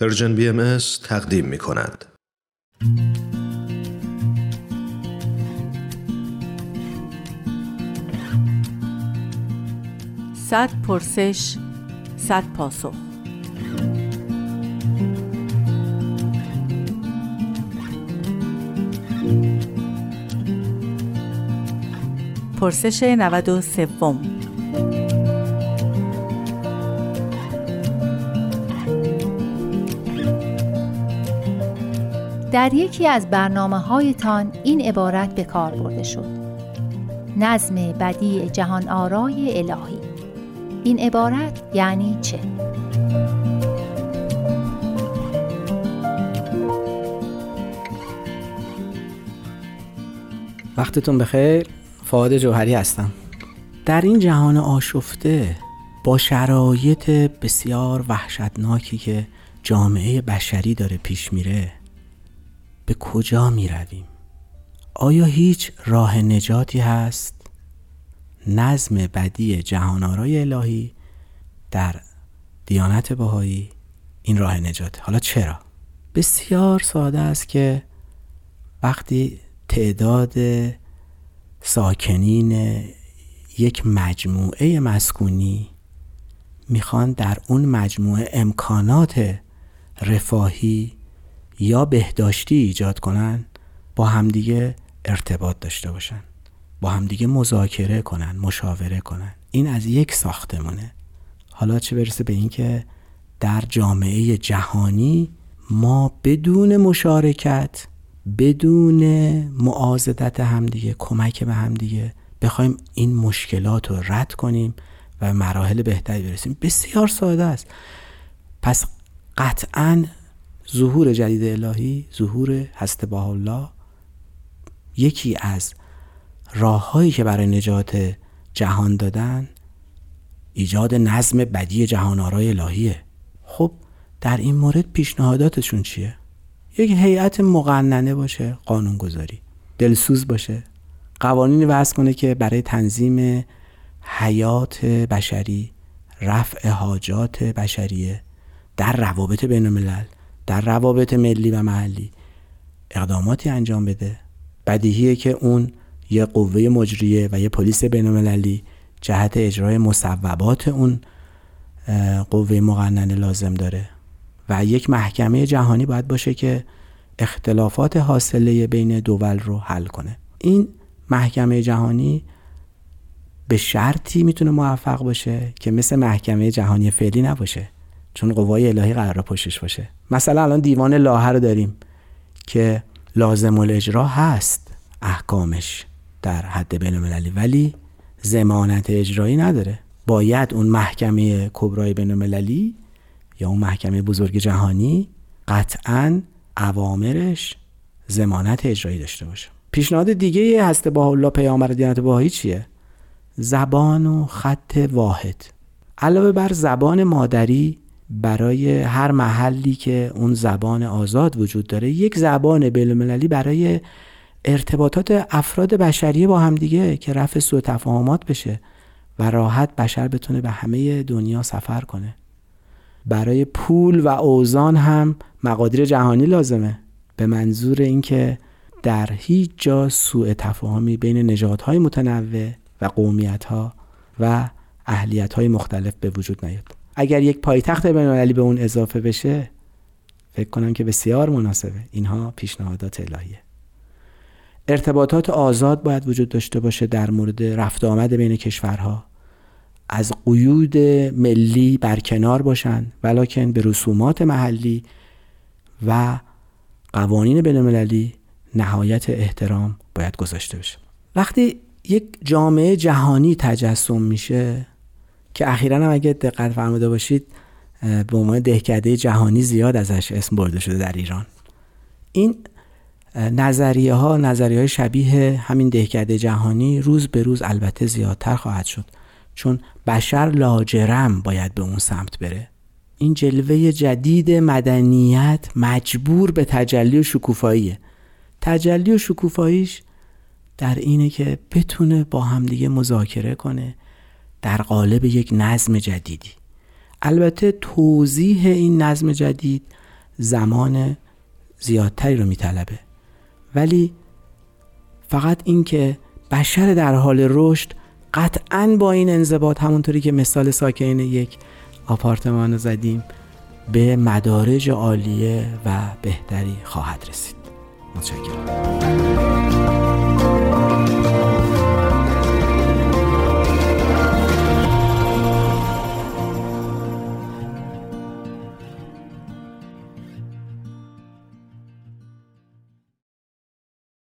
پرژن بی ام تقدیم می کند. صد پرسش صد پاسخ پرسش 93 در یکی از برنامه هایتان این عبارت به کار برده شد. نظم بدی جهان آرای الهی. این عبارت یعنی چه؟ وقتتون بخیر. فعاد جوهری هستم. در این جهان آشفته با شرایط بسیار وحشتناکی که جامعه بشری داره پیش میره به کجا می رویم؟ آیا هیچ راه نجاتی هست؟ نظم بدی جهانارای الهی در دیانت بهایی این راه نجات حالا چرا؟ بسیار ساده است که وقتی تعداد ساکنین یک مجموعه مسکونی می‌خوان در اون مجموعه امکانات رفاهی یا بهداشتی ایجاد کنن با همدیگه ارتباط داشته باشن. با همدیگه مذاکره کنن مشاوره کنن. این از یک ساختمونه. حالا چه برسه به اینکه در جامعه جهانی ما بدون مشارکت بدون معازدت همدیگه کمک به همدیگه بخوایم این مشکلات رو رد کنیم و مراحل بهتری برسیم. بسیار ساده است. پس قطعا ظهور جدید الهی ظهور هست با الله یکی از راههایی که برای نجات جهان دادن ایجاد نظم بدی جهان آرای الهیه. خب در این مورد پیشنهاداتشون چیه؟ یک هیئت مقننه باشه قانونگذاری. دلسوز باشه. قوانینی وضع کنه که برای تنظیم حیات بشری رفع حاجات بشریه در روابط بین الملل در روابط ملی و محلی اقداماتی انجام بده. بدیهیه که اون یه قوه مجریه و یه پلیس بینالمللی جهت اجرای مصوبات اون قوه مقننه لازم داره. و یک محکمه جهانی باید باشه که اختلافات حاصله بین دول رو حل کنه. این محکمه جهانی به شرطی می‌تونه موفق باشه که مثل محکمه جهانی فعلی نباشه. چون قوای الهی قرار پشتش باشه. مثلا الان دیوان لاهه رو داریم که لازم الاجرا هست. احکامش در حد بین المللی ولی زمانت اجرایی نداره. باید اون محکمه کبرای بین المللی یا اون محکمه بزرگ جهانی قطعا عوامرش زمانت اجرایی داشته باشه. پیشنهاد دیگه هست با الله پیامبر دیانت باهایی چیه؟ زبان و خط واحد. علاوه بر زبان مادری برای هر محلی که اون زبان آزاد وجود داره یک زبان بین‌المللی برای ارتباطات افراد بشریه با همدیگه که رفع سوء تفاهمات بشه و راحت بشر بتونه به همه دنیا سفر کنه. برای پول و اوزان هم مقادیر جهانی لازمه به منظور اینکه در هیچ جا سوء تفاهمی بین نژادهای متنوع و قومیتها و اهلیت‌های مختلف به وجود نیاد. اگر یک پایتخت بینالمللی به اون اضافه بشه فکر کنم که بسیار مناسبه. اینها پیشنهادات الهیه. ارتباطات آزاد باید وجود داشته باشه در مورد رفت آمد بین کشورها. از قیود ملی برکنار باشن ولیکن به رسومات محلی و قوانین بینالمللی نهایت احترام باید گذاشته بشه. وقتی یک جامعه جهانی تجسم میشه که اخیرا هم اگه دقت فرموده باشید به عنوان دهکده جهانی زیاد ازش اسم برده شده در ایران. این نظریه ها نظریه های شبیه همین دهکده جهانی روز به روز البته زیادتر خواهد شد. چون بشر لاجرم باید به اون سمت بره. این جلوه جدید مدنیت مجبور به تجلی و شکوفاییه. تجلی و شکوفاییش در اینه که بتونه با همدیگه مذاکره کنه. در قالب یک نظم جدیدی. البته توضیح این نظم جدید زمان زیادتری رو میطلبه. ولی فقط اینکه بشر در حال رشد قطعا با این انضباط همونطوری که مثال ساکنین یک آپارتمان زدیم به مدارج عالیه و بهتری خواهد رسید. متشکرم.